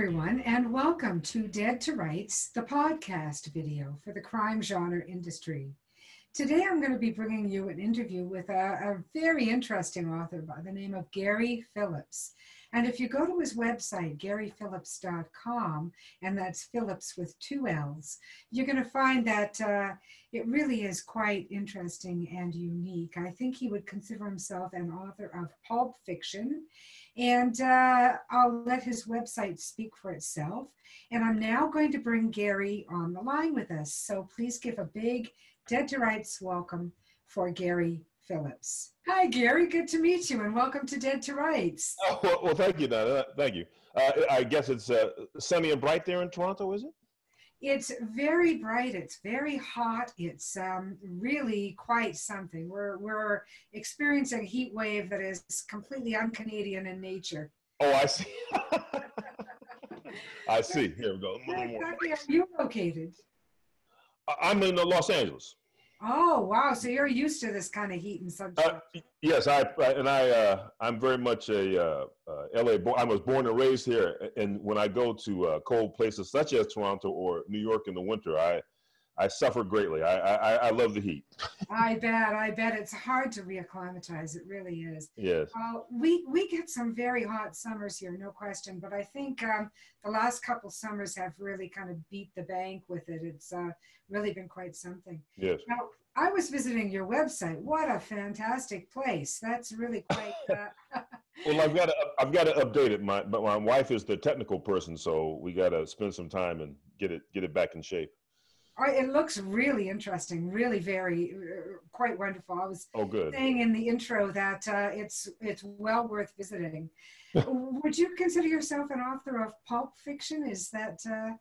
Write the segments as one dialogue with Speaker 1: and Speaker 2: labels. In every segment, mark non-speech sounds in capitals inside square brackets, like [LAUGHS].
Speaker 1: Everyone, and welcome to Dead to Rights, the podcast video for the crime genre industry. Today, I'm going to be bringing you an interview with a, a, very interesting author by the name of Gary Phillips. And if you go to his website, garyphillips.com, and that's Phillips with two L's, you're going to find that uh, it really is quite interesting and unique. I think he would consider himself an author of pulp fiction. And uh, I'll let his website speak for itself. And I'm now going to bring Gary on the line with us. So please give a big Dead to Rights welcome for Gary Phillips. Hi, Gary. Good to meet you, and welcome to Dead to Rights.
Speaker 2: Oh, well, well thank you, Donna. Thank you. Uh, I guess it's uh, sunny and bright there in Toronto, is it?
Speaker 1: It's very bright. It's very hot. It's um, really quite something. We're we're experiencing a heat wave that is completely un-Canadian in nature.
Speaker 2: Oh, I see. [LAUGHS] I see. Here we go.
Speaker 1: Where exactly are you located?
Speaker 2: I'm in Los Angeles.
Speaker 1: Oh wow! So you're used to this kind of heat and sunshine.
Speaker 2: Uh, yes, I and I uh, I'm very much a uh, uh LA. Bo- I was born and raised here, and when I go to uh, cold places such as Toronto or New York in the winter, I I suffer greatly. I, I, I love the heat.
Speaker 1: I bet. I bet it's hard to reacclimatize. It really is.
Speaker 2: Yes.
Speaker 1: Uh, we we get some very hot summers here, no question. But I think um, the last couple summers have really kind of beat the bank with it. It's uh, really been quite something.
Speaker 2: Yes.
Speaker 1: Now, I was visiting your website. What a fantastic place! That's really quite. Uh, [LAUGHS]
Speaker 2: well, I've got to I've got to update it. My but my wife is the technical person, so we got to spend some time and get it get it back in shape
Speaker 1: it looks really interesting, really very uh, quite wonderful. I was
Speaker 2: oh, good.
Speaker 1: saying in the intro that uh, it's it's well worth visiting. [LAUGHS] Would you consider yourself an author of pulp fiction? Is that? Uh...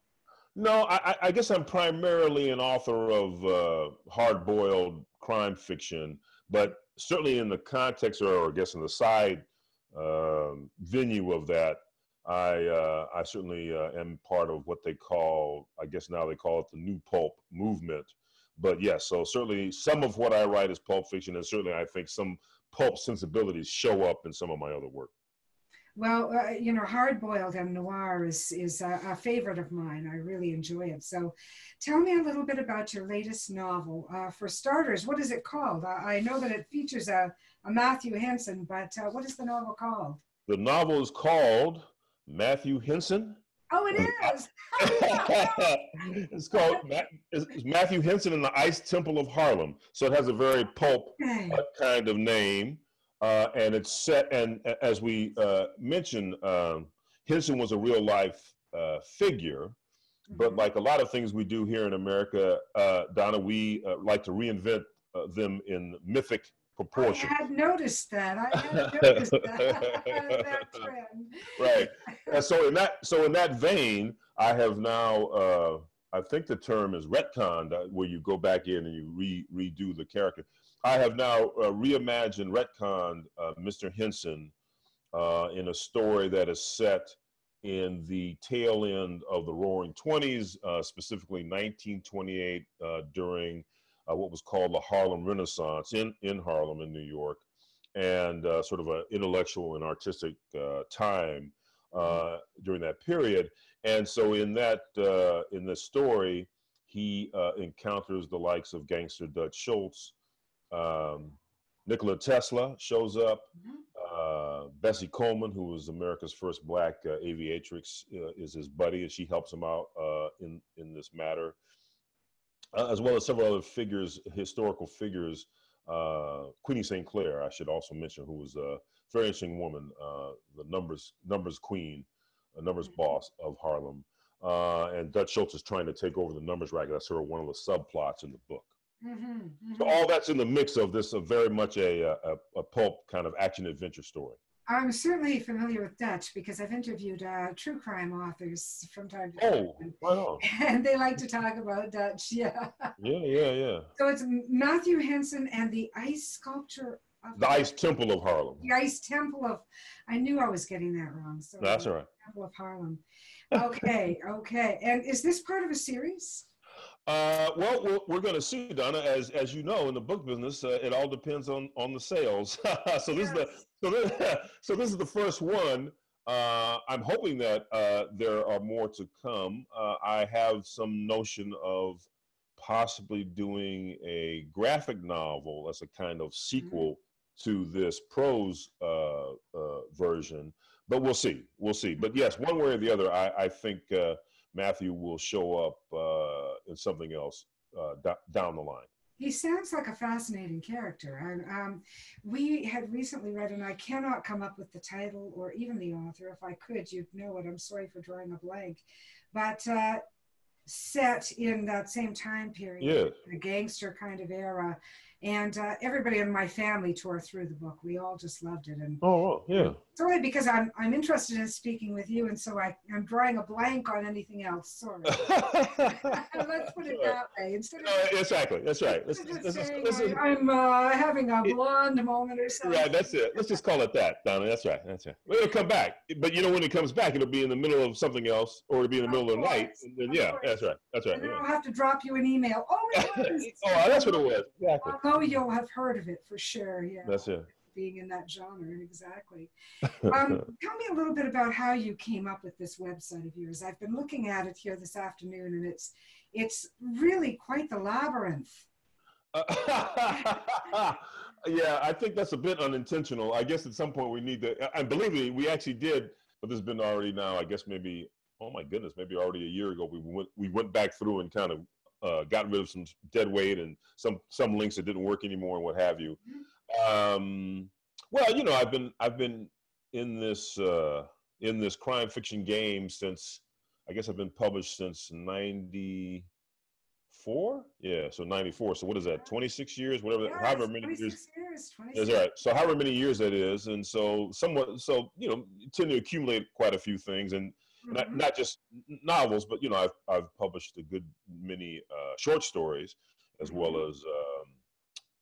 Speaker 2: No, I, I, guess I'm primarily an author of uh, hard-boiled crime fiction, but certainly in the context, or I guess in the side um, venue of that, I uh, I certainly uh, am part of what they call, I guess now they call it the new pulp movement. But yes, so certainly some of what I write is pulp fiction, and certainly I think some pulp sensibilities show up in some of my other work.
Speaker 1: Well, uh, you know, hard boiled and noir is is a, a, favorite of mine. I really enjoy it. So, tell me a little bit about your latest novel. Uh, for starters, what is it called? I, I know that it features a, a Matthew Henson, but uh, what is the novel called?
Speaker 2: The novel is called Matthew Henson.
Speaker 1: Oh, it is. [LAUGHS]
Speaker 2: it's called it's Matthew Henson and the Ice Temple of Harlem. So it has a very pulp okay. uh, kind of name, uh, and it's set. And as we uh, mentioned, um, Henson was a real life uh, figure, mm-hmm. but like a lot of things we do here in America, uh, Donna, we uh, like to reinvent them in mythic proportion.
Speaker 1: I had noticed that. I had [LAUGHS] noticed that, [LAUGHS] that trend.
Speaker 2: Right. And so in that so in that vein, I have now uh, I think the term is retconned, uh, where you go back in and you re, redo the character. I have now uh, reimagined, retconned uh, Mr. Henson uh, in a story that is set in the tail end of the Roaring Twenties, uh, specifically 1928, during uh, what was called the Harlem Renaissance in, in Harlem in New York, and uh, sort of an intellectual and artistic uh, time uh, during that period. And so in that uh, in this story, he uh, encounters the likes of gangster Dutch Schultz. Um, Nikola Tesla shows up. Mm-hmm. Bessie Coleman, who was America's first black aviatrix, is his buddy, and she helps him out in in this matter as well as several other figures, historical figures. Uh, Queenie St. Clair, I should also mention, who was a very interesting woman, uh, the numbers numbers queen, a numbers mm-hmm. boss of Harlem. Uh, and Dutch Schultz is trying to take over the numbers racket. That's sort of one of the subplots in the book. Mm-hmm, mm-hmm. So all that's in the mix of this, uh, very much a, a, a pulp kind of action adventure story.
Speaker 1: I'm certainly familiar with Dutch because I've interviewed uh, true crime authors from time to
Speaker 2: time. Oh, on. [LAUGHS]
Speaker 1: And they like to talk about Dutch, [LAUGHS] yeah.
Speaker 2: Yeah, yeah, yeah.
Speaker 1: So it's Matthew Henson and the ice sculpture.
Speaker 2: Of the Ice Temple of Harlem.
Speaker 1: The Ice Temple of, I knew I was getting that wrong. So
Speaker 2: That's all right.
Speaker 1: Temple of Harlem. Okay, [LAUGHS] okay. And is this part of a series?
Speaker 2: Uh, well, we're, we're going to see, Donna. As as you know, in the book business, uh, it all depends on on the sales. [LAUGHS] so this yes. is the so this, [LAUGHS] so this is the first one. Uh, I'm hoping that uh, there are more to come. Uh, I have some notion of possibly doing a graphic novel as a kind of sequel mm-hmm. to this prose uh, uh, version, but we'll see. We'll see. But yes, one way or the other, I, I think uh, Matthew will show up in something else d- down the line
Speaker 1: he sounds like a fascinating character. And um, we had recently read, and I cannot come up with the title or even the author. If I could, you'd know it. I'm sorry for drawing a blank. But uh, set in that same time period,
Speaker 2: yeah.
Speaker 1: the gangster kind of era, and uh, everybody in my family tore through the book. We all just loved it. And
Speaker 2: oh, yeah.
Speaker 1: Only because I'm I'm interested in speaking with you, and so I I'm drawing a blank on anything else. Sorry. [LAUGHS] Let's put it that way. Instead of
Speaker 2: uh, exactly, that's right. Let's,
Speaker 1: let's, let's, I'm uh, having a blonde moment or something.
Speaker 2: Right, that's it. Let's just call it that, Donna. That's right. That's right. Well, it'll come back, but you know when it comes back, it'll be in the middle of something else, or it'll be in the middle of, of the night. Then, yeah, course. that's right. That's right.
Speaker 1: And yeah. I'll have to drop you an email. Oh, [LAUGHS]
Speaker 2: oh, that's what it was. Exactly.
Speaker 1: Oh, you'll have heard of it for sure. Yeah.
Speaker 2: That's it.
Speaker 1: Being in that genre, exactly. Um, [LAUGHS] tell me a little bit about how you came up with this website of yours. I've been looking at it here this afternoon, and it's it's really quite the labyrinth.
Speaker 2: Uh, [LAUGHS] yeah, I think that's a bit unintentional. I guess at some point we need to, and believe me, we actually did, but has been already now, I guess maybe, oh my goodness, maybe already a year ago, we went, we went back through and kind of uh, got rid of some dead weight and some some links that didn't work anymore and what have you. Um, well, you know, I've been I've been in this uh, in this crime fiction game since I guess I've been published since '94. Yeah, so '94. So what is that? 26 years, whatever.
Speaker 1: Yeah,
Speaker 2: however many
Speaker 1: years.
Speaker 2: years.
Speaker 1: That's
Speaker 2: right. So however many years that is, and so somewhat. So you know, tend to accumulate quite a few things and mm-hmm. not, not just novels, but you know, I've I've published a good many uh, short stories as mm-hmm. well as um,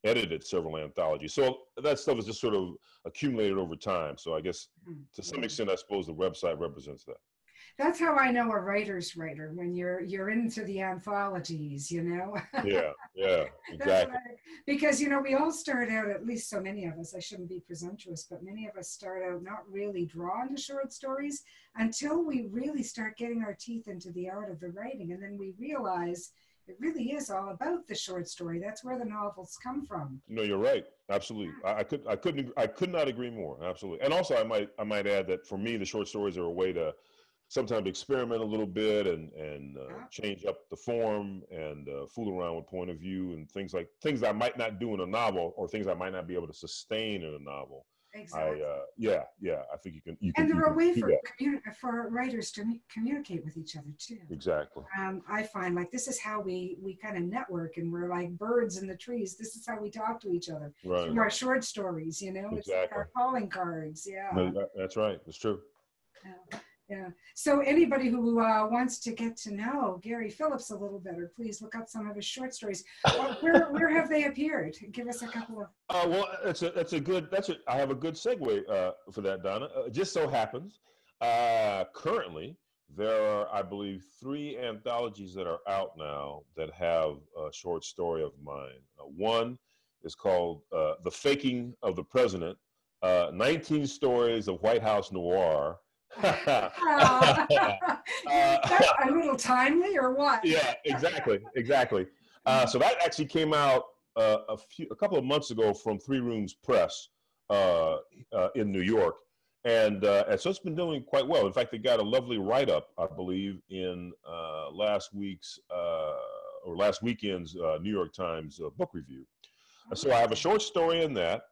Speaker 2: edited several anthologies. So that stuff is just sort of accumulated over time. So I guess mm-hmm. to some extent, I suppose the website represents that
Speaker 1: that's how I know a writer's writer when you're you're into the anthologies, you know.
Speaker 2: yeah, yeah, [LAUGHS] exactly. I,
Speaker 1: because you know we all start out, at least so many of us. I shouldn't be presumptuous, but many of us start out not really drawn to short stories until we really start getting our teeth into the art of the writing, and then we realize it really is all about the short story. That's where the novels come from.
Speaker 2: No, you're right. Absolutely. I, I, could I couldn't I could not agree more. Absolutely. And also I might I might add that for me the short stories are a way to sometimes experiment a little bit and and uh, change up the form and uh, fool around with point of view and things like things I might not do in a novel or things I might not be able to sustain in a novel.
Speaker 1: Exactly.
Speaker 2: I, uh, yeah, yeah. I think you can. You
Speaker 1: and
Speaker 2: can,
Speaker 1: there are ways for communi- for writers to communicate with each other too.
Speaker 2: Exactly.
Speaker 1: Um, I find like this is how we we kind of network, and we're like birds in the trees. This is how we talk to each other
Speaker 2: right.
Speaker 1: through our short stories. You know,
Speaker 2: exactly.
Speaker 1: it's like our calling cards. Yeah.
Speaker 2: No, that's right. It's true.
Speaker 1: Yeah. Yeah. So anybody who uh, wants to get to know Gary Phillips a little better, please look up some of his short stories. Uh, where where have they appeared? Give us a couple of.
Speaker 2: Uh, well, that's a that's a good that's a I have a good segue uh, for that, Donna. Uh, just so happens, currently there are I believe three anthologies that are out now that have a short story of mine. One is called "The Faking of the President." 19 stories of White House noir [LAUGHS]
Speaker 1: a little [LAUGHS] timely or what?
Speaker 2: Yeah, exactly, exactly. Uh, so that actually came out uh, a few, a couple of months ago from Three Rooms Press uh, uh, in New York, and uh, and so it's been doing quite well. In fact, they got a lovely write up, I believe, in last week's or last weekend's New York Times book review. So I have a short story in that.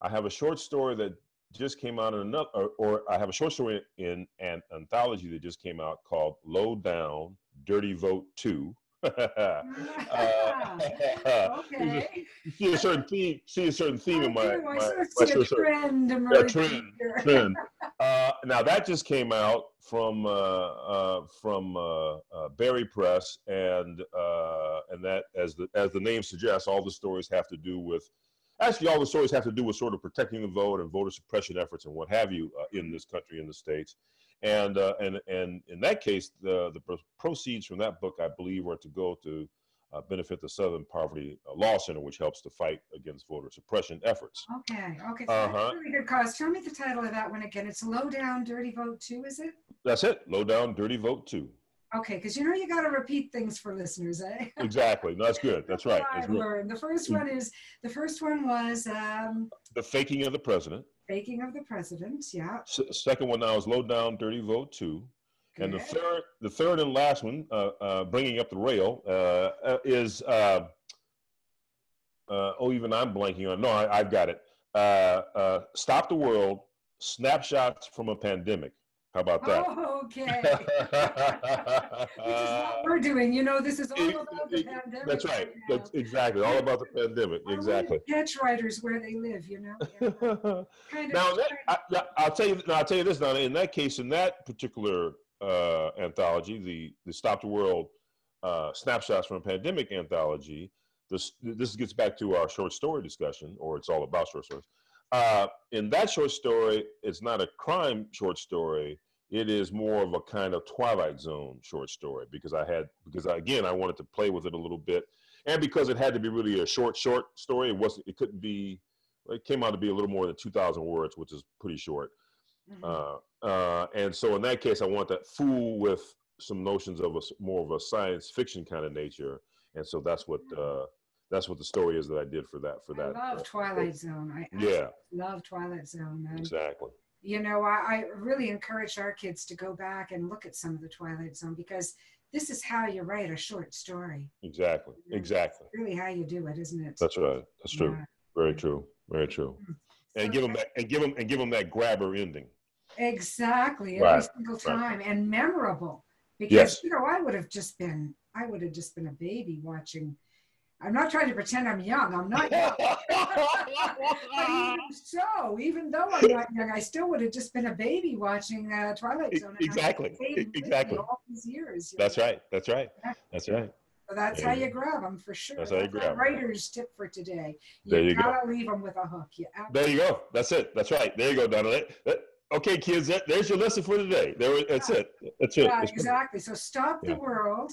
Speaker 2: I have a short story that just came out in another, or, or, I have a short story in an anthology that just came out called Low Down Dirty Vote 2. [LAUGHS] uh, [LAUGHS]
Speaker 1: okay.
Speaker 2: See a certain theme. See a certain theme in my,
Speaker 1: my,
Speaker 2: my,
Speaker 1: my trend,
Speaker 2: yeah, trend, trend. [LAUGHS] Uh, now that just came out from uh, uh from uh, uh, Berry Press, and and that as the as the name suggests, all the stories have to do with actually all the stories have to do with sort of protecting the vote and voter suppression efforts and what have you uh, in this country in the states and uh, and and in that case the the proceeds from that book i believe are to go to uh, benefit the Southern Poverty uh, Law Center, which helps to fight against voter suppression efforts.
Speaker 1: Okay, okay. So
Speaker 2: Uh-huh.
Speaker 1: that's a really good cause. Tell me the title of that one again. It's Low Down Dirty Vote 2, is it?
Speaker 2: That's it. Low down, dirty vote two.
Speaker 1: Okay, because you know you got to repeat things for listeners, eh? [LAUGHS]
Speaker 2: Exactly. No, that's good. That's right. That's good.
Speaker 1: learned. The first one is the first one was um,
Speaker 2: The faking of the president.
Speaker 1: faking of the president. Yeah.
Speaker 2: S- second one now is low down, dirty vote two. And the third, the third and last one, uh, uh, bringing up the rail, uh, uh, is uh, uh, oh, even I'm blanking on. No, I, I've got it. Uh, uh, Stop the world. Snapshots from a pandemic. How about that?
Speaker 1: Oh, okay. [LAUGHS] Which is what we're doing. You know, this is all
Speaker 2: It-
Speaker 1: about the
Speaker 2: it-
Speaker 1: pandemic.
Speaker 2: That's right.
Speaker 1: now.
Speaker 2: That's exactly all about the pandemic. Exactly.
Speaker 1: Catch writers where they live, you know. Yeah. [LAUGHS] Kind of.
Speaker 2: now, that, I, I- I'll tell you. Now, I'll tell you this. Now, in that case, in that particular uh, anthology, the the Stop the World uh, snapshots from a pandemic anthology, this this gets back to our short story discussion, or it's all about short stories. Uh, in that short story, it's not a crime short story. It is more of a kind of Twilight Zone short story because I had because I, again I wanted to play with it a little bit, and because it had to be really a short short story. It wasn't. It couldn't be. It came out to be a little more than two thousand words, which is pretty short.
Speaker 1: Mhm.
Speaker 2: Uh, uh, and so in that case, I want to fool with some notions of a, more of a science fiction kind of nature, and so that's what uh, that's what the story is that I did for that for
Speaker 1: I
Speaker 2: that.
Speaker 1: love
Speaker 2: uh,
Speaker 1: Twilight Zone. I
Speaker 2: Yeah,
Speaker 1: love Twilight Zone. And,
Speaker 2: exactly.
Speaker 1: you know, I, I really encourage our kids to go back and look at some of the Twilight Zone because this is how you write a short story.
Speaker 2: Exactly.
Speaker 1: Yeah.
Speaker 2: Exactly.
Speaker 1: Really, how you do it, isn't it?
Speaker 2: That's right. That's true.
Speaker 1: Yeah.
Speaker 2: Very true. Very true. And give them that. And give them and give them that grabber ending.
Speaker 1: Exactly, every
Speaker 2: Right,
Speaker 1: single
Speaker 2: right.
Speaker 1: time and memorable. Because
Speaker 2: Yes.
Speaker 1: you know, I would have just been I would have just been a baby watching. I'm not trying to pretend I'm young. I'm not young. [LAUGHS] but even so, even though I'm not young, I still would have just been a baby watching uh, Twilight Zone.
Speaker 2: exactly,
Speaker 1: stayed with me
Speaker 2: exactly.
Speaker 1: All these years.
Speaker 2: That's
Speaker 1: know.
Speaker 2: right. That's right. That's right.
Speaker 1: So that's
Speaker 2: There
Speaker 1: how
Speaker 2: you
Speaker 1: you grab them for sure.
Speaker 2: That's how you grab.
Speaker 1: Writer's tip for today. You
Speaker 2: There you go.
Speaker 1: gotta leave them with a hook. You
Speaker 2: There you go. That's it. That's right. There you go, Donna. That- okay, kids, that, there's your lesson for today. There, that's it. That's it.
Speaker 1: Yeah,
Speaker 2: It's-
Speaker 1: exactly. So stop the
Speaker 2: Yeah.
Speaker 1: world.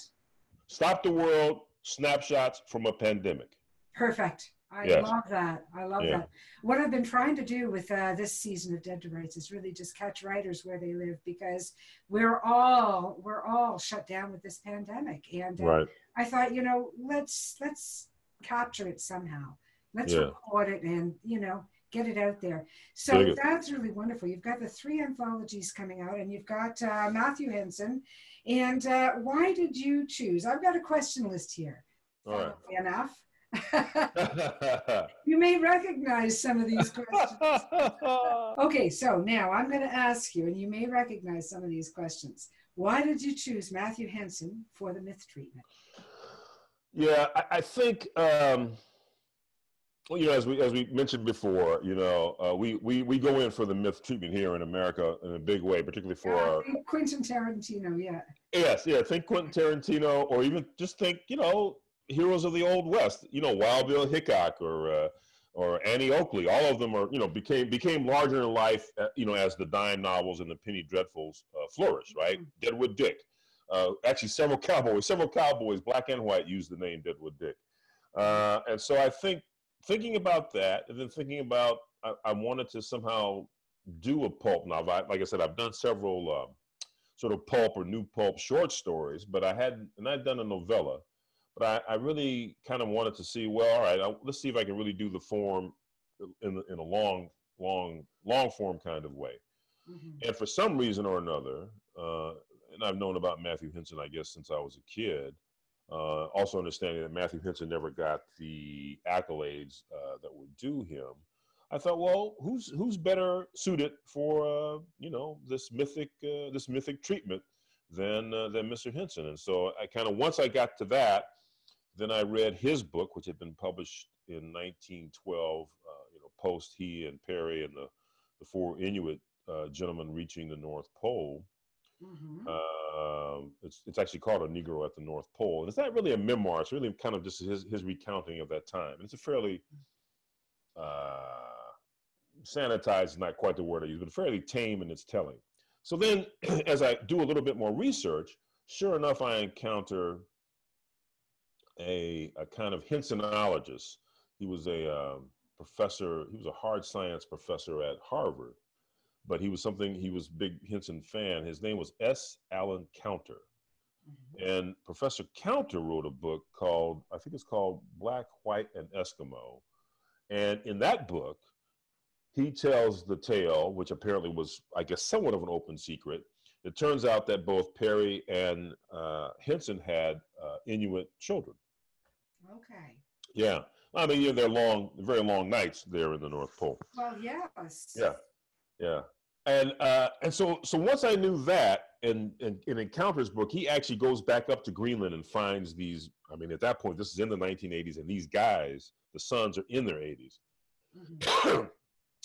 Speaker 2: Stop the world. Snapshots from a pandemic.
Speaker 1: Perfect. I
Speaker 2: Yes.
Speaker 1: love that. I love
Speaker 2: Yeah.
Speaker 1: that. What I've been trying to do with uh, this season of Dead to Rights is really just catch writers where they live because we're all we're all shut down with this pandemic, and uh,
Speaker 2: Right.
Speaker 1: I thought, you know, let's let's capture it somehow. Let's
Speaker 2: Yeah.
Speaker 1: record it and you know get it out there. So that's really wonderful. You've got the three anthologies coming out, and you've got uh, Matthew Henson. And uh, why did you choose? I've got a question list here.
Speaker 2: All right.
Speaker 1: Enough. [LAUGHS] you may recognize some of these questions. [LAUGHS] Okay, so now I'm going to ask you, and you may recognize some of these questions. Why did you choose Matthew Henson for the myth treatment?
Speaker 2: yeah, I, I think um, well, you know, as we as we mentioned before, you know, uh, we we we go in for the myth treatment here in America in a big way, particularly for
Speaker 1: Yeah,
Speaker 2: our
Speaker 1: Quentin Tarantino, yeah.
Speaker 2: Yes, yeah. Think Quentin Tarantino, or even just think, you know, heroes of the Old West. You know, Wild Bill Hickok or uh, or Annie Oakley. All of them are, you know, became became larger in life. Uh, you know, as the dime novels and the penny dreadfuls uh, flourished. Right, Deadwood Dick. Uh, actually, several cowboys, several cowboys, black and white, used the name Deadwood Dick. Uh, and so I think thinking about that, and then thinking about, I, I wanted to somehow do a pulp novel. I, like I said, I've done several. Um, sort of pulp or new pulp short stories, but I hadn't, and I'd done a novella, but I, I really kind of wanted to see, well, all right, I, let's see if I can really do the form in, in a long, long, long form kind of way.
Speaker 1: Mhm.
Speaker 2: And for some reason or another, uh, and I've known about Matthew Henson, I guess, since I was a kid. Uh, also understanding that Matthew Henson never got the accolades uh, that were due him. I thought, well, who's who's better suited for uh, you know this mythic uh, this mythic treatment than uh, than Mr. Henson? And so I kind of once I got to that, then I read his book, which had been published in 1912. Uh, you know, post he and Peary and the the four Inuit gentlemen reaching the North Pole.
Speaker 1: Mhm.
Speaker 2: Um, it's it's actually called a Negro at the North Pole. And it's not really a memoir. It's really kind of just his his recounting of that time. And it's a fairly uh, sanitized, is not quite the word I use, but fairly tame in its telling. So then, [CLEARS THROAT] as I do a little bit more research, sure enough, I encounter a, a kind of Hensonologist. He was a um, professor. He was a hard science professor at Harvard, but he was something. He was big Henson fan. His name was S. Allen Counter, mm-hmm. and Professor Counter wrote a book called I think it's called Black, White, and Eskimo, and in that book, he tells the tale, which apparently was, I guess, somewhat of an open secret. It turns out that both Peary and uh, Henson had uh, Inuit children.
Speaker 1: Okay.
Speaker 2: Yeah. I mean, you know, they're long, very long nights there in the North Pole.
Speaker 1: Well, yes.
Speaker 2: Yeah. Yeah. And uh, and so so once I knew that, and in, in Encounters book, he actually goes back up to Greenland and finds these. I mean, at that point, this is in the 1980s, and these guys, the sons, are in their 80s. Mm-hmm.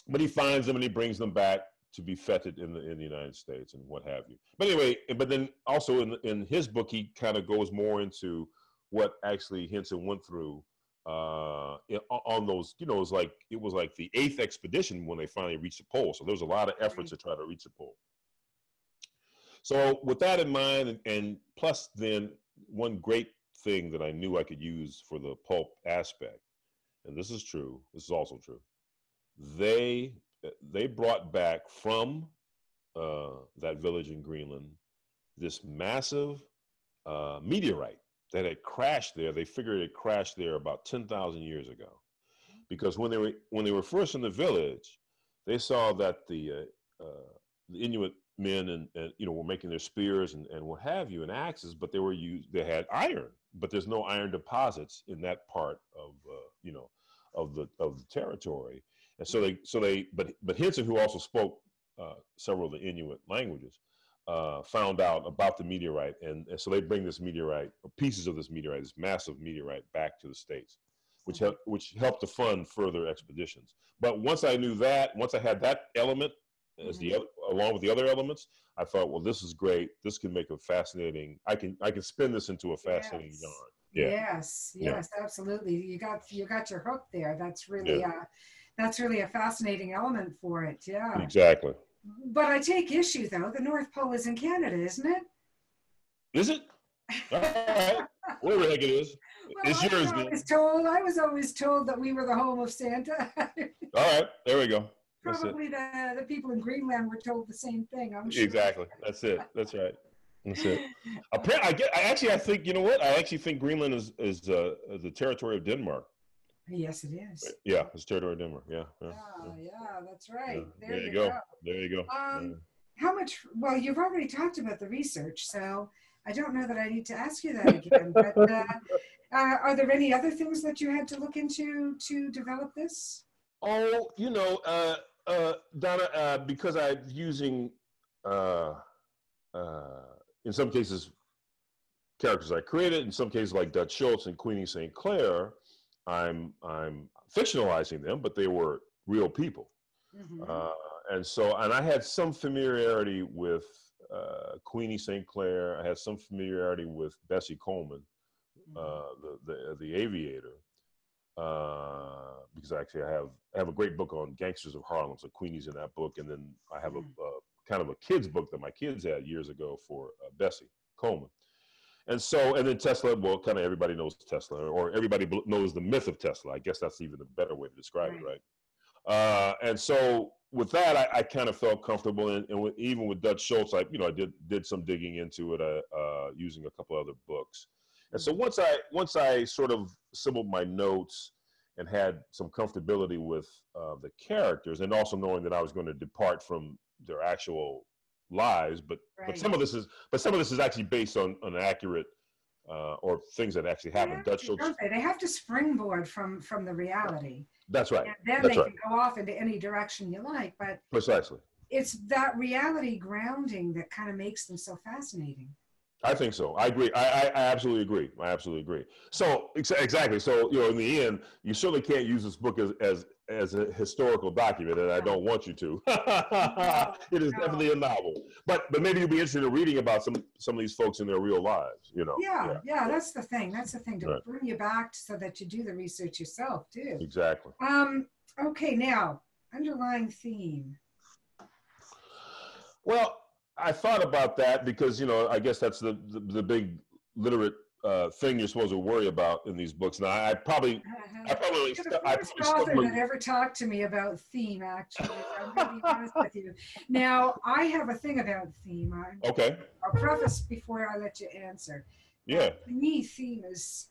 Speaker 2: but he finds them and he brings them back to be feted in the in the United States and what have you. But anyway, but then also in in his book, he kind of goes more into what actually Henson went through uh, on those. You know, it was like it was like the eighth expedition when they finally reached the pole. So there was a lot of efforts to try to reach the pole. So with that in mind, and, and plus then one great thing that I knew I could use for the pulp aspect, and this is true. This is also true they they brought back from uh, that village in Greenland this massive uh, meteorite that had crashed there. They figured it crashed there about ten thousand years ago, because when they were when they were first in the village, they saw that the uh, uh the Inuit men and, and you know were making their spears and, and what have you and axes, but they were used they had iron, but there's no iron deposits in that part of uh, you know of the of the territory. And so they, so they, but but Henson, who also spoke uh, several of the Inuit languages, uh, found out about the meteorite, and, and, so they bring this meteorite, or pieces of this meteorite, this massive meteorite, back to the states, which helped which helped to fund further expeditions. But once I knew that, once I had that element as the mm-hmm. along with the other elements, I thought, well, this is great. This can make a fascinating. I can I can spin this into a fascinating
Speaker 1: yes.
Speaker 2: yarn.
Speaker 1: Yeah. Yes, yes, yeah. absolutely. You got you got your hook there. That's really yeah. uh, that's really a fascinating element for it. Yeah.
Speaker 2: Exactly.
Speaker 1: But I take issue though. The North Pole is in Canada, isn't it?
Speaker 2: Is it? All right. Whatever the heck it is. [LAUGHS] Well, it's yours.
Speaker 1: I was told. I was always told that we were the home of Santa. [LAUGHS]
Speaker 2: All right. There we go.
Speaker 1: Probably the, the people in Greenland were told the same thing. I'm sure.
Speaker 2: Exactly. That's it. That's right. That's it. I get. I actually. I think. You know what? I actually think Greenland is is uh, the territory of Denmark.
Speaker 1: Yes, it is.
Speaker 2: Yeah, it's territory of Denmark. Yeah.
Speaker 1: Yeah, yeah, yeah that's right.
Speaker 2: Yeah. There, there, you go. go. There you go.
Speaker 1: Um, how much? Well, you've already talked about the research, so I don't know that I need to ask you that again. but uh, [LAUGHS] uh, are there any other things that you had to look into to develop this?
Speaker 2: Oh, you know, uh, uh Donna, uh, because I'm using, uh, in some cases, characters I created, in some cases like Dutch Schultz and Queenie St. Clair, I'm I'm fictionalizing them, but they were real people. Mm-hmm. Uh, and so, and I had some familiarity with uh, Queenie St. Clair. I had some familiarity with Bessie Coleman, mm-hmm. uh, the, the the aviator, uh, because actually I have I have a great book on gangsters of Harlem. So Queenie's in that book, and then I have mm-hmm. a, a, kind of a kids book that my kids had years ago for uh, Bessie Coleman. And so, and then Tesla, well, kind of everybody knows Tesla, or everybody knows the myth of Tesla. I guess that's even a better way to describe right. it, right? Uh, and so, with that, I, I kind of felt comfortable, and, and with, even with Dutch Schultz, I, you know, I did did some digging into it, uh, uh, using a couple other books. And so, once I once I sort of assembled my notes and had some comfortability with uh, the characters, and also knowing that I was going to depart from their actual lies, but right. but some of this is but some of this is actually based on on accurate uh, or things that actually happened.
Speaker 1: Dutch to, they? they have to springboard from from the reality.
Speaker 2: That's right.
Speaker 1: And then
Speaker 2: That's
Speaker 1: they
Speaker 2: right.
Speaker 1: can go off into any direction you like. But
Speaker 2: precisely,
Speaker 1: it's that reality grounding that kind of makes them so fascinating.
Speaker 2: I think so. I agree. I, I, I, absolutely agree. I absolutely agree. So ex- exactly. So you know, in the end, you certainly can't use this book as as, as a historical document, and I don't want you to. [LAUGHS] it is definitely a novel, but but maybe you'll be interested in reading about some some of these folks in their real lives. You know.
Speaker 1: Yeah, yeah. yeah that's the thing. That's the thing to right. bring you back so that you do the research yourself too.
Speaker 2: Exactly.
Speaker 1: Um. Okay. Now, underlying theme.
Speaker 2: Well, I thought about that because you know I guess that's the the, the big literate uh, thing you're supposed to worry about in these books. Now, I probably, I probably,
Speaker 1: You're the
Speaker 2: I
Speaker 1: first
Speaker 2: probably
Speaker 1: author that ever talked to me about theme, actually. I'm going to be honest with you. Now, I have a thing about theme. I-
Speaker 2: okay,
Speaker 1: I'll preface before I let you answer.
Speaker 2: yeah,
Speaker 1: To me, theme is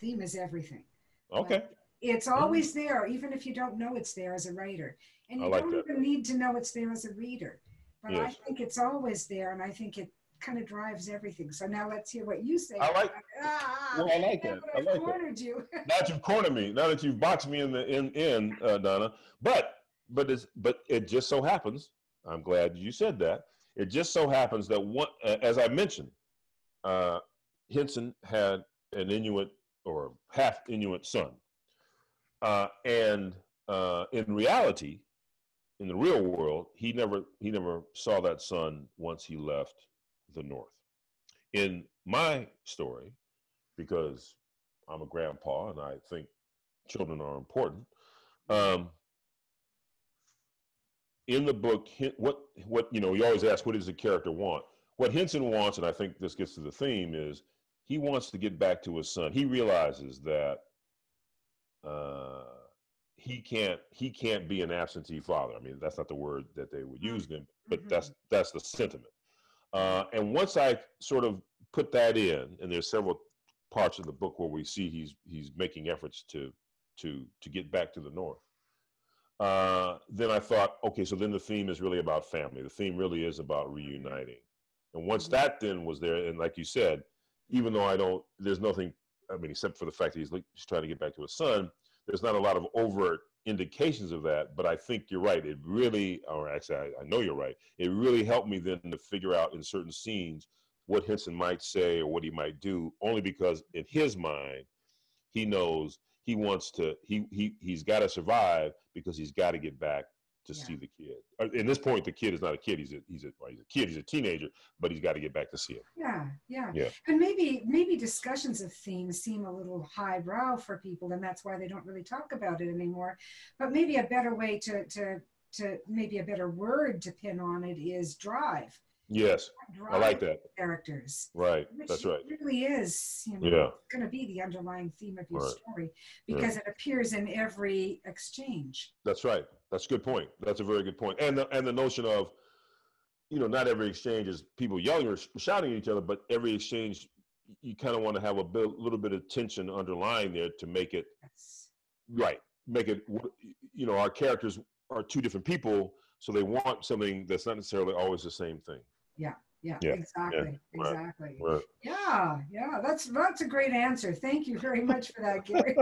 Speaker 1: theme is everything.
Speaker 2: okay,
Speaker 1: It's always there, even if you don't know it's there as a writer. And
Speaker 2: I
Speaker 1: you
Speaker 2: like
Speaker 1: don't
Speaker 2: that.
Speaker 1: even need to know it's there as a reader. But I think it's always there, and I think it kind of drives everything. So now let's hear what you say.
Speaker 2: I like-
Speaker 1: Ah,
Speaker 2: well, I like that. I like that.
Speaker 1: you. [LAUGHS]
Speaker 2: now that you've cornered me, now that you've boxed me in the in in uh, Donna, but but it's but it just so happens. I'm glad you said that. It just so happens that one, uh, as I mentioned, uh, Henson had an Inuit or half Inuit son, uh, and uh, in reality, in the real world, he never he never saw that son once he left the North. In my story, because I'm a grandpa and I think children are important. Um, in the book, what what you know, you always ask, what does the character want? What Henson wants, and I think this gets to the theme, is he wants to get back to his son. He realizes that uh, he can't he can't be an absentee father. I mean, that's not the word that they would use then, but
Speaker 1: Mhm.
Speaker 2: that's that's the sentiment. Uh, and once I sort of put that in, and there's several parts of the book where we see he's he's making efforts to to to get back to the north. Uh, then I thought, okay, so then the theme is really about family. The theme really is about reuniting. And once
Speaker 1: Mhm.
Speaker 2: that then was there, and like you said, even though I don't, there's nothing. I mean, except for the fact that he's, like, he's trying to get back to his son. There's not a lot of overt indications of that, but I think you're right. It really, or actually, I, I know you're right. It really helped me then to figure out in certain scenes what Henson might say or what he might do, only because in his mind, he knows he wants to, he he he's got to survive because he's got to get back to
Speaker 1: Yeah.
Speaker 2: see the kid. Uh, In this point, the kid is not a kid; he's a he's a well, he's a kid, he's a teenager, but he's got to get back to see him.
Speaker 1: Yeah, yeah,
Speaker 2: Yeah.
Speaker 1: And maybe maybe discussions of themes seem a little highbrow for people, and that's why they don't really talk about it anymore. But maybe a better way to to to maybe a better word to pin on it is drive.
Speaker 2: Yes, I like that.
Speaker 1: characters.
Speaker 2: Right, that's right.
Speaker 1: It really is, you know,
Speaker 2: Yeah.
Speaker 1: going to be the underlying theme of your
Speaker 2: Right.
Speaker 1: story because it appears in every exchange.
Speaker 2: That's right. That's a good point. That's a very good point. And the, and the notion of, you know, not every exchange is people yelling or shouting at each other, but every exchange, you kind of want to have a bit, little bit of tension underlying there to make it
Speaker 1: That's,
Speaker 2: right. Make it, you know, our characters are two different people, so they want something that's not necessarily always the same thing.
Speaker 1: Yeah,
Speaker 2: Yeah,
Speaker 1: exactly,
Speaker 2: right,
Speaker 1: exactly.
Speaker 2: Right.
Speaker 1: Yeah, yeah, that's that's a great answer. Thank you very much for that, Gary. [LAUGHS]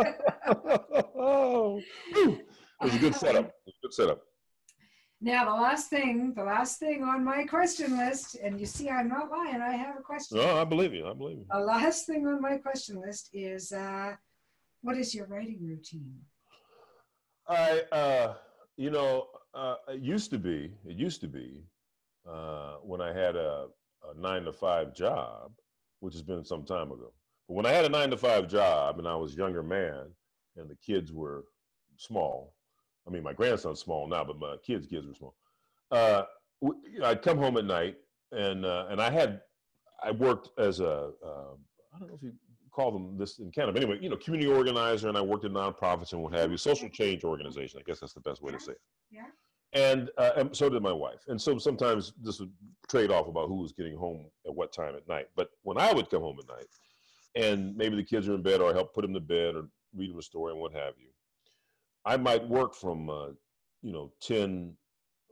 Speaker 2: oh, it was a good setup. It was a good setup.
Speaker 1: now, the last thing, the last thing on my question list, and you see, I'm not lying. I have a question.
Speaker 2: No, I believe you. I believe you.
Speaker 1: The last thing on my question list is, uh, what is your writing routine?
Speaker 2: I, uh, you know, uh, it used to be, it used to be uh, when I had a, a nine to five job, which has been some time ago. But when I had a nine to five job and I was a younger man and the kids were small, I mean, my grandson's small now, but my kids' kids were small. Uh, w- you know, I'd come home at night and, uh, and I had, I worked as a, uh, I don't know if you call them this in Canada. But anyway, you know, community organizer, and I worked in nonprofits and what have you, social change organization. I guess that's the best way to say it.
Speaker 1: Yeah.
Speaker 2: And, uh, and so did my wife. And so sometimes this would trade off about who was getting home at what time at night. But when I would come home at night, and maybe the kids are in bed, or I help put them to bed, or read them a story, and what have you, I might work from uh, you know 10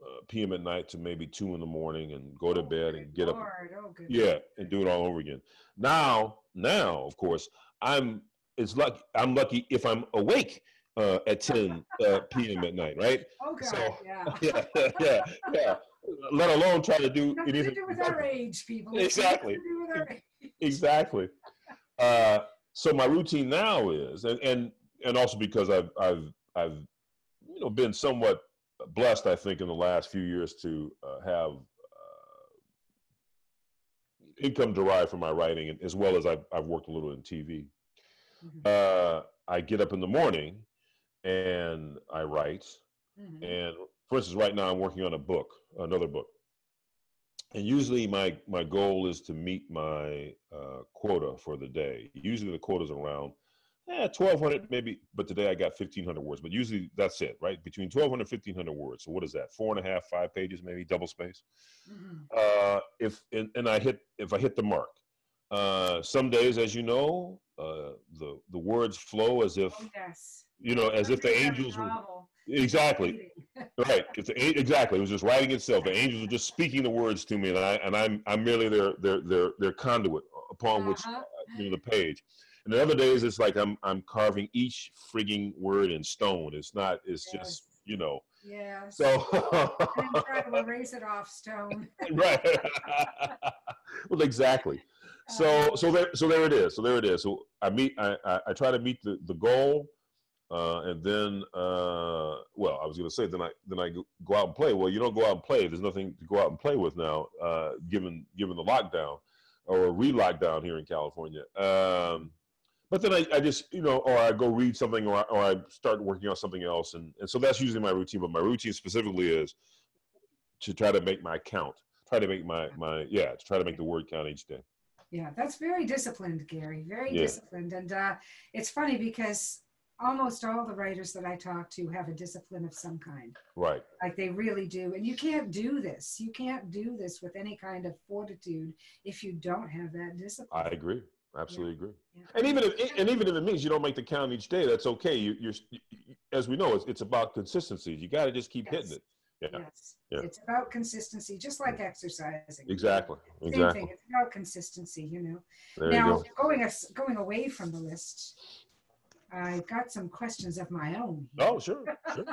Speaker 2: uh, p.m. at night to maybe two in the morning, and go to
Speaker 1: Oh,
Speaker 2: bed and get up
Speaker 1: Oh,
Speaker 2: yeah, and do it all over again. Now, now, of course, I'm. It's lucky. I'm lucky if I'm awake uh, at 10 uh, p.m. at night, right?
Speaker 1: Oh, God.
Speaker 2: So-
Speaker 1: yeah. [LAUGHS]
Speaker 2: Yeah, yeah, yeah. Let alone try to do
Speaker 1: Nothing to do with our age, people.
Speaker 2: Exactly.
Speaker 1: to do with our age.
Speaker 2: exactly. Uh, so my routine now is, and and and also because I've I've I've you know been somewhat blessed, I think, in the last few years to uh, have uh, income derived from my writing, and as well as I've I've worked a little in TV.
Speaker 1: Mhm,
Speaker 2: Uh, I get up in the morning and I write.
Speaker 1: mhm.
Speaker 2: And for instance, right now I'm working on a book, another book. and usually my my goal is to meet my uh, quota for the day. Usually the quota is around eh, 1200 maybe, but today I got 1500 words. But usually that's it, right? Between 1200 and 1500 words. So what is that? Four and a half, five pages, maybe double space. Mm-hmm. Uh, if and, and, I hit if I hit the mark. Uh, some days, as you know, uh, the the words flow as if
Speaker 1: oh, yes.
Speaker 2: You know as if the angels were Exactly. [LAUGHS] right. It's a, exactly. It was just writing itself. The angels are just speaking the words to me, and I and I'm I'm merely their their their their conduit upon uh-huh. which uh, you know the page. And the other days, it's like I'm I'm carving each frigging word in stone. It's not. It's yes. just you know.
Speaker 1: Yeah.
Speaker 2: So.
Speaker 1: and try to [LAUGHS] erase it off stone. [LAUGHS]
Speaker 2: right. well, exactly. So uh-huh. so there so there it is. So there it is. So I meet I I, I try to meet the the goal uh, and then, uh, well, I was going to say, then I then I go out and play. Well, you don't go out and play. There's nothing to go out and play with now, uh, given given the lockdown or re-lockdown here in California. Um, but then I, I just, you know, or I go read something, or I, or I start working on something else, and and so that's usually my routine. But my routine specifically is to try to make my count, try to make my my yeah, to try to make the word count each day.
Speaker 1: Yeah, that's very disciplined, Gary. Very yeah. disciplined, and uh, it's funny because almost all the writers that I talk to have a discipline of some kind.
Speaker 2: Right.
Speaker 1: Like they really do. And you can't do this. You can't do this with any kind of fortitude if you don't have that discipline.
Speaker 2: I agree. Absolutely yeah. agree. Yeah. And even if and even if it means you don't make the count each day, that's okay. You, are as we know, it's, it's about consistency. You got to just keep yes. hitting it.
Speaker 1: Yeah. Yes. Yeah. It's about consistency, just like exercising.
Speaker 2: Exactly.
Speaker 1: Same
Speaker 2: exactly.
Speaker 1: thing. It's about consistency, you know.
Speaker 2: There
Speaker 1: now,
Speaker 2: you
Speaker 1: go. going going away from the list, I got some questions of my own.
Speaker 2: Here. Oh, sure, sure.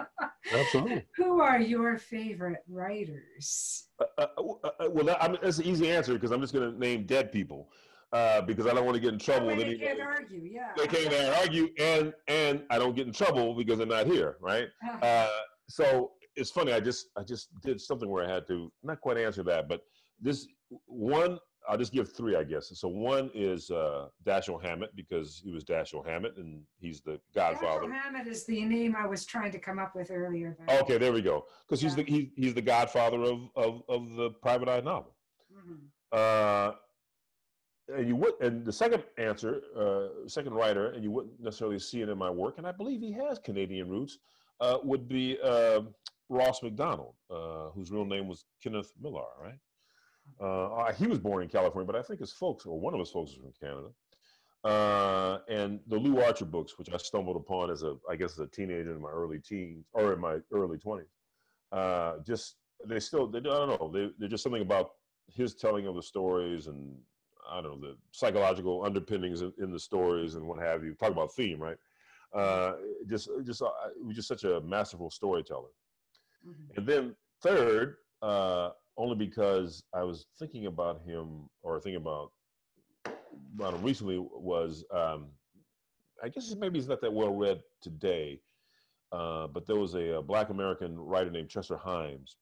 Speaker 2: absolutely. [LAUGHS]
Speaker 1: Who are your favorite writers?
Speaker 2: Uh, uh, uh, uh well, I mean, that's an easy answer because I'm just going to name dead people uh, because I don't want to get in trouble.
Speaker 1: That they can't argue, yeah.
Speaker 2: They can't argue, and and I don't get in trouble because they're not here, right? Uh, so it's funny. I just I just did something where I had to not quite answer that, but this one I'll just give three, I guess. So one is uh, Dashiell Hammett because he was Dashiell Hammett and he's the Godfather.
Speaker 1: Dashiell Hammett is the name I was trying to come up with earlier.
Speaker 2: Okay, there we go. Because yeah. he's the he, he's the Godfather of of, of the private eye novel. Mm-hmm. Uh, and you would, and the second answer, uh, second writer, and you wouldn't necessarily see it in my work, and I believe he has Canadian roots, uh, would be uh, Ross Macdonald, uh, whose real name was Kenneth Millar, right? Uh, he was born in California, but I think his folks, or one of his folks, is from Canada. Uh, and the Lew Archer books, which I stumbled upon as a, I guess, as a teenager in my early teens or in my early twenties. Uh, just they still, they, I don't know, they, they're just something about his telling of the stories and I don't know the psychological underpinnings in, in the stories and what have you. Talk about theme, right? Uh, just, just, uh, was just such a masterful storyteller. Mm-hmm. And then third, uh, only because I was thinking about him or thinking about about him recently was um, I guess maybe he's not that well read today, uh, but there was a, a, Black American writer named Chester Himes,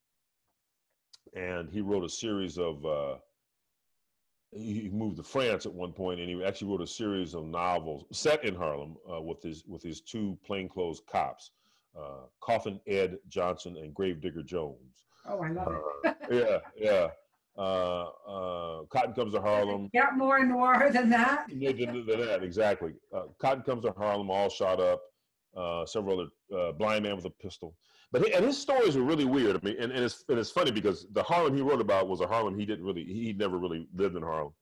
Speaker 2: and he wrote a series of. Uh, he moved to France at one point, and he actually wrote a series of novels set in Harlem uh, with his with his two plainclothes cops, uh, Coffin Ed Johnson and Gravedigger Jones.
Speaker 1: Oh, I love
Speaker 2: it. Uh, yeah, yeah. Uh, uh, Cotton Comes to Harlem. [LAUGHS]
Speaker 1: Got more noir than that.
Speaker 2: than, than that, exactly. Uh, Cotton Comes to Harlem, all shot up. Uh, several other uh, blind man with a pistol. But he, and his stories are really weird. I mean, and, and it's and it's funny because the Harlem he wrote about was a Harlem he didn't really he never really lived in Harlem,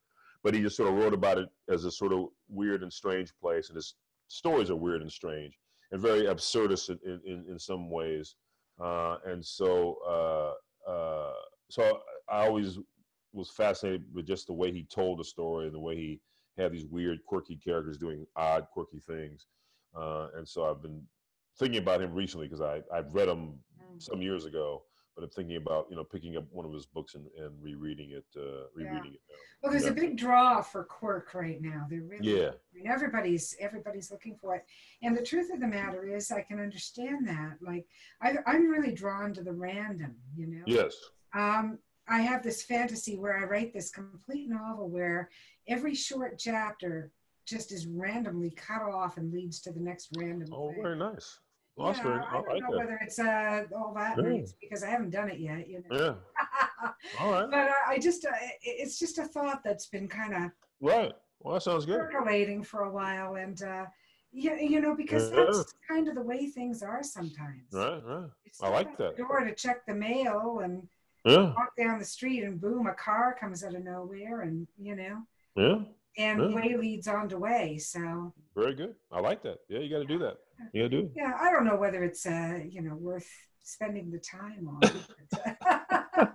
Speaker 2: but he just sort of wrote about it as a sort of weird and strange place. And his stories are weird and strange and very absurdist in in, in some ways. Uh, and so, uh, uh, so I always was fascinated with just the way he told the story and the way he had these weird, quirky characters doing odd, quirky things. Uh, and so I've been thinking about him recently because I I've read him mm. some years ago, but I'm thinking about you know picking up one of his books and, and rereading it, uh, rereading yeah. it. Now.
Speaker 1: Well, there's yeah. a big draw for quirk right now. There really,
Speaker 2: yeah.
Speaker 1: I mean, everybody's everybody's looking for it, and the truth of the matter is, I can understand that. Like, I, I'm really drawn to the random, you know.
Speaker 2: Yes.
Speaker 1: Um, I have this fantasy where I write this complete novel where every short chapter just is randomly cut off and leads to the next random.
Speaker 2: Oh,
Speaker 1: thing.
Speaker 2: very nice.
Speaker 1: Well, yeah, I, I don't like know that. whether it's uh, all that yeah. because I haven't done it yet. You know?
Speaker 2: Yeah. [LAUGHS] All right.
Speaker 1: But I, I just, uh, it- it's just a thought that's been kind of
Speaker 2: Right. Well, that sounds good.
Speaker 1: percolating for a while, and uh, you, you know, because
Speaker 2: Yeah.
Speaker 1: that's kind of the way things are sometimes.
Speaker 2: Right, right. I like
Speaker 1: step out the
Speaker 2: that.
Speaker 1: Door to check the mail and
Speaker 2: Yeah,
Speaker 1: walk down the street, and boom, a car comes out of nowhere, and you know,
Speaker 2: yeah.
Speaker 1: and
Speaker 2: Yeah.
Speaker 1: way leads on to way. So
Speaker 2: Very good. I like that. Yeah, you got to do that. You do
Speaker 1: yeah, I don't know whether it's uh, you know worth spending the time on. but- [LAUGHS]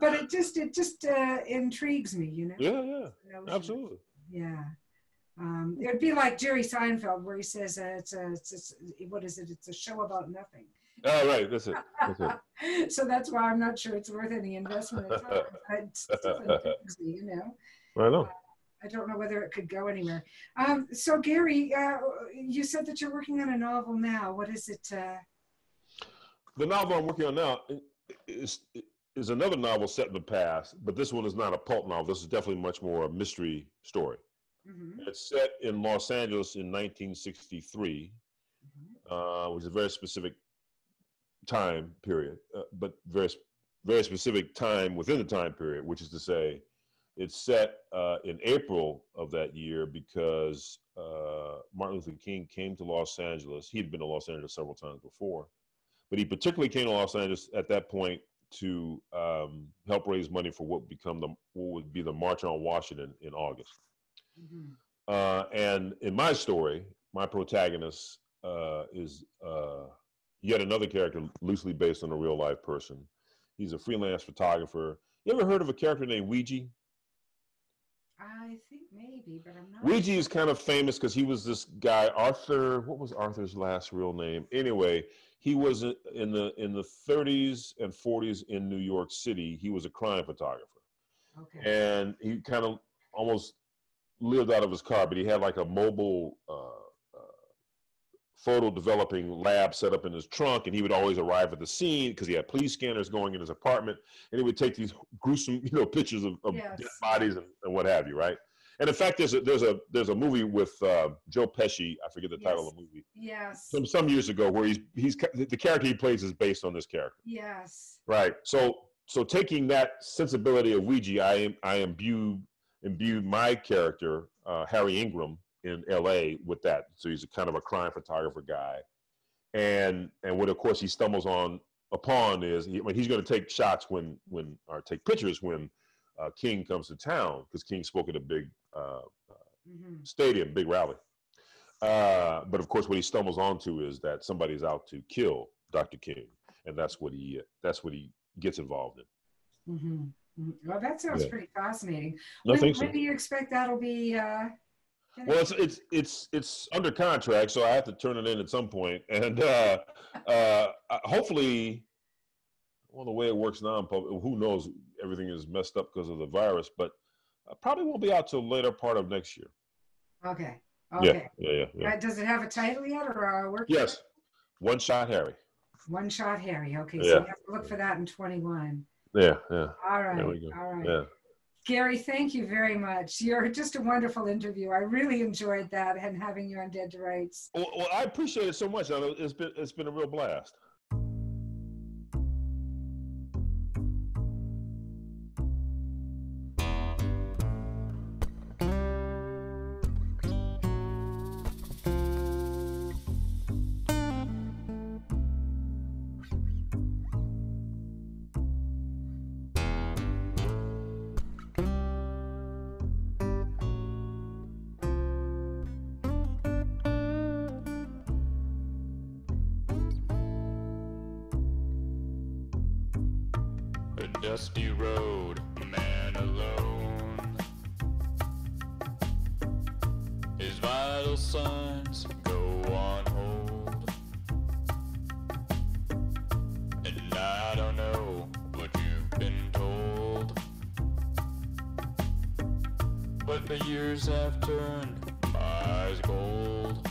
Speaker 1: but it just it just uh, intrigues me, you know.
Speaker 2: Yeah, yeah. Absolutely.
Speaker 1: Yeah. Um, it would be like Jerry Seinfeld, where he says uh, it's, a, it's, it's what is it? It's a show about nothing.
Speaker 2: All right. That's it. That's it. [LAUGHS]
Speaker 1: so that's why I'm not sure it's worth any investment. of time. It still [LAUGHS] me, you know.
Speaker 2: Right on.
Speaker 1: I don't know whether it could go anywhere. Um, so Gary, uh, you said that you're working on a novel now. What is it? Uh,
Speaker 2: The novel I'm working on now is is another novel set in the past, but this one is not a pulp novel. This is definitely much more a mystery story.
Speaker 1: mhm,
Speaker 2: It's set in Los Angeles in 1963,
Speaker 1: mhm.
Speaker 2: uh, which is a very specific time period, uh, but very very specific time within the time period, which is to say, it's set uh, in April of that year because uh, Martin Luther King came to Los Angeles. He'd been to Los Angeles several times before, but he particularly came to Los Angeles at that point to um, help raise money for what would become the what would be the March on Washington in August.
Speaker 1: Mhm.
Speaker 2: Uh, and in my story, my protagonist uh, is uh, yet another character loosely based on a real life person. He's a freelance photographer. You ever heard of a character named
Speaker 1: Weegee? Maybe, but I'm not.
Speaker 2: Weegee is kind of famous because he was this guy, Arthur. What was Arthur's last real name? Anyway, he was in in the in the 30s and 40s in New York City. He was a crime photographer.
Speaker 1: Okay.
Speaker 2: and he kind of almost lived out of his car, but he had like a mobile uh, uh, photo developing lab set up in his trunk, and he would always arrive at the scene because he had police scanners going in his apartment, and he would take these gruesome, [LAUGHS] you know, pictures of, of
Speaker 1: Yes.
Speaker 2: dead bodies and, and what have you, right? And in fact, there's a there's a there's a movie with uh, Joe Pesci. I forget the title of the movie.
Speaker 1: Yes.
Speaker 2: Some some years ago, where he's he's the character he plays is based on this character.
Speaker 1: Yes.
Speaker 2: Right. So so taking that sensibility of Weegee, I I imbued imbued my character, uh, Harry Ingram, in L.A. with that. So he's a kind of a crime photographer guy, and and what of course he stumbles on upon is he, when he's going to take shots when when or take pictures when uh, King comes to town because King spoke at a big uh,
Speaker 1: hmm
Speaker 2: stadium, big rally. Uh, but of course, what he stumbles onto is that somebody's out to kill Dr. King, and that's what he that's what he gets involved in.
Speaker 1: hmm Well, that sounds
Speaker 2: Yeah.
Speaker 1: pretty fascinating.
Speaker 2: No,
Speaker 1: when,
Speaker 2: so.
Speaker 1: when do you expect that'll be? Uh,
Speaker 2: Well, it's it's it's it's under contract, so I have to turn it in at some point, [LAUGHS] and uh, uh, uh, hopefully, well, the way it works now, who knows? Everything is messed up because of the virus, but uh, probably won't be out till later part of next year.
Speaker 1: okay.
Speaker 2: Yeah,
Speaker 1: Okay.
Speaker 2: yeah, yeah, yeah.
Speaker 1: Uh, does it have a title yet, or uh, work?
Speaker 2: Yes, one shot Harry.
Speaker 1: One shot Harry. Okay, so
Speaker 2: Yeah.
Speaker 1: you have to look for that in 21.
Speaker 2: Yeah, yeah,
Speaker 1: All right.
Speaker 2: There we go.
Speaker 1: All right.
Speaker 2: yeah.
Speaker 1: Gary, thank you very much. You're just a wonderful interview. I really enjoyed that and having you on Dead to Rights.
Speaker 2: Well, well, I appreciate it so much. It's been it's been a real blast.
Speaker 3: Dusty road, a man alone. His vital signs go on hold. And I don't know what you've been told. But the years have turned my eyes gold.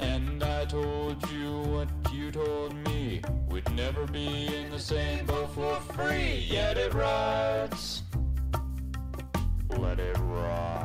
Speaker 3: And I told you what you told me. We'd never be in the same boat for free. Yet it rides. Let it rock.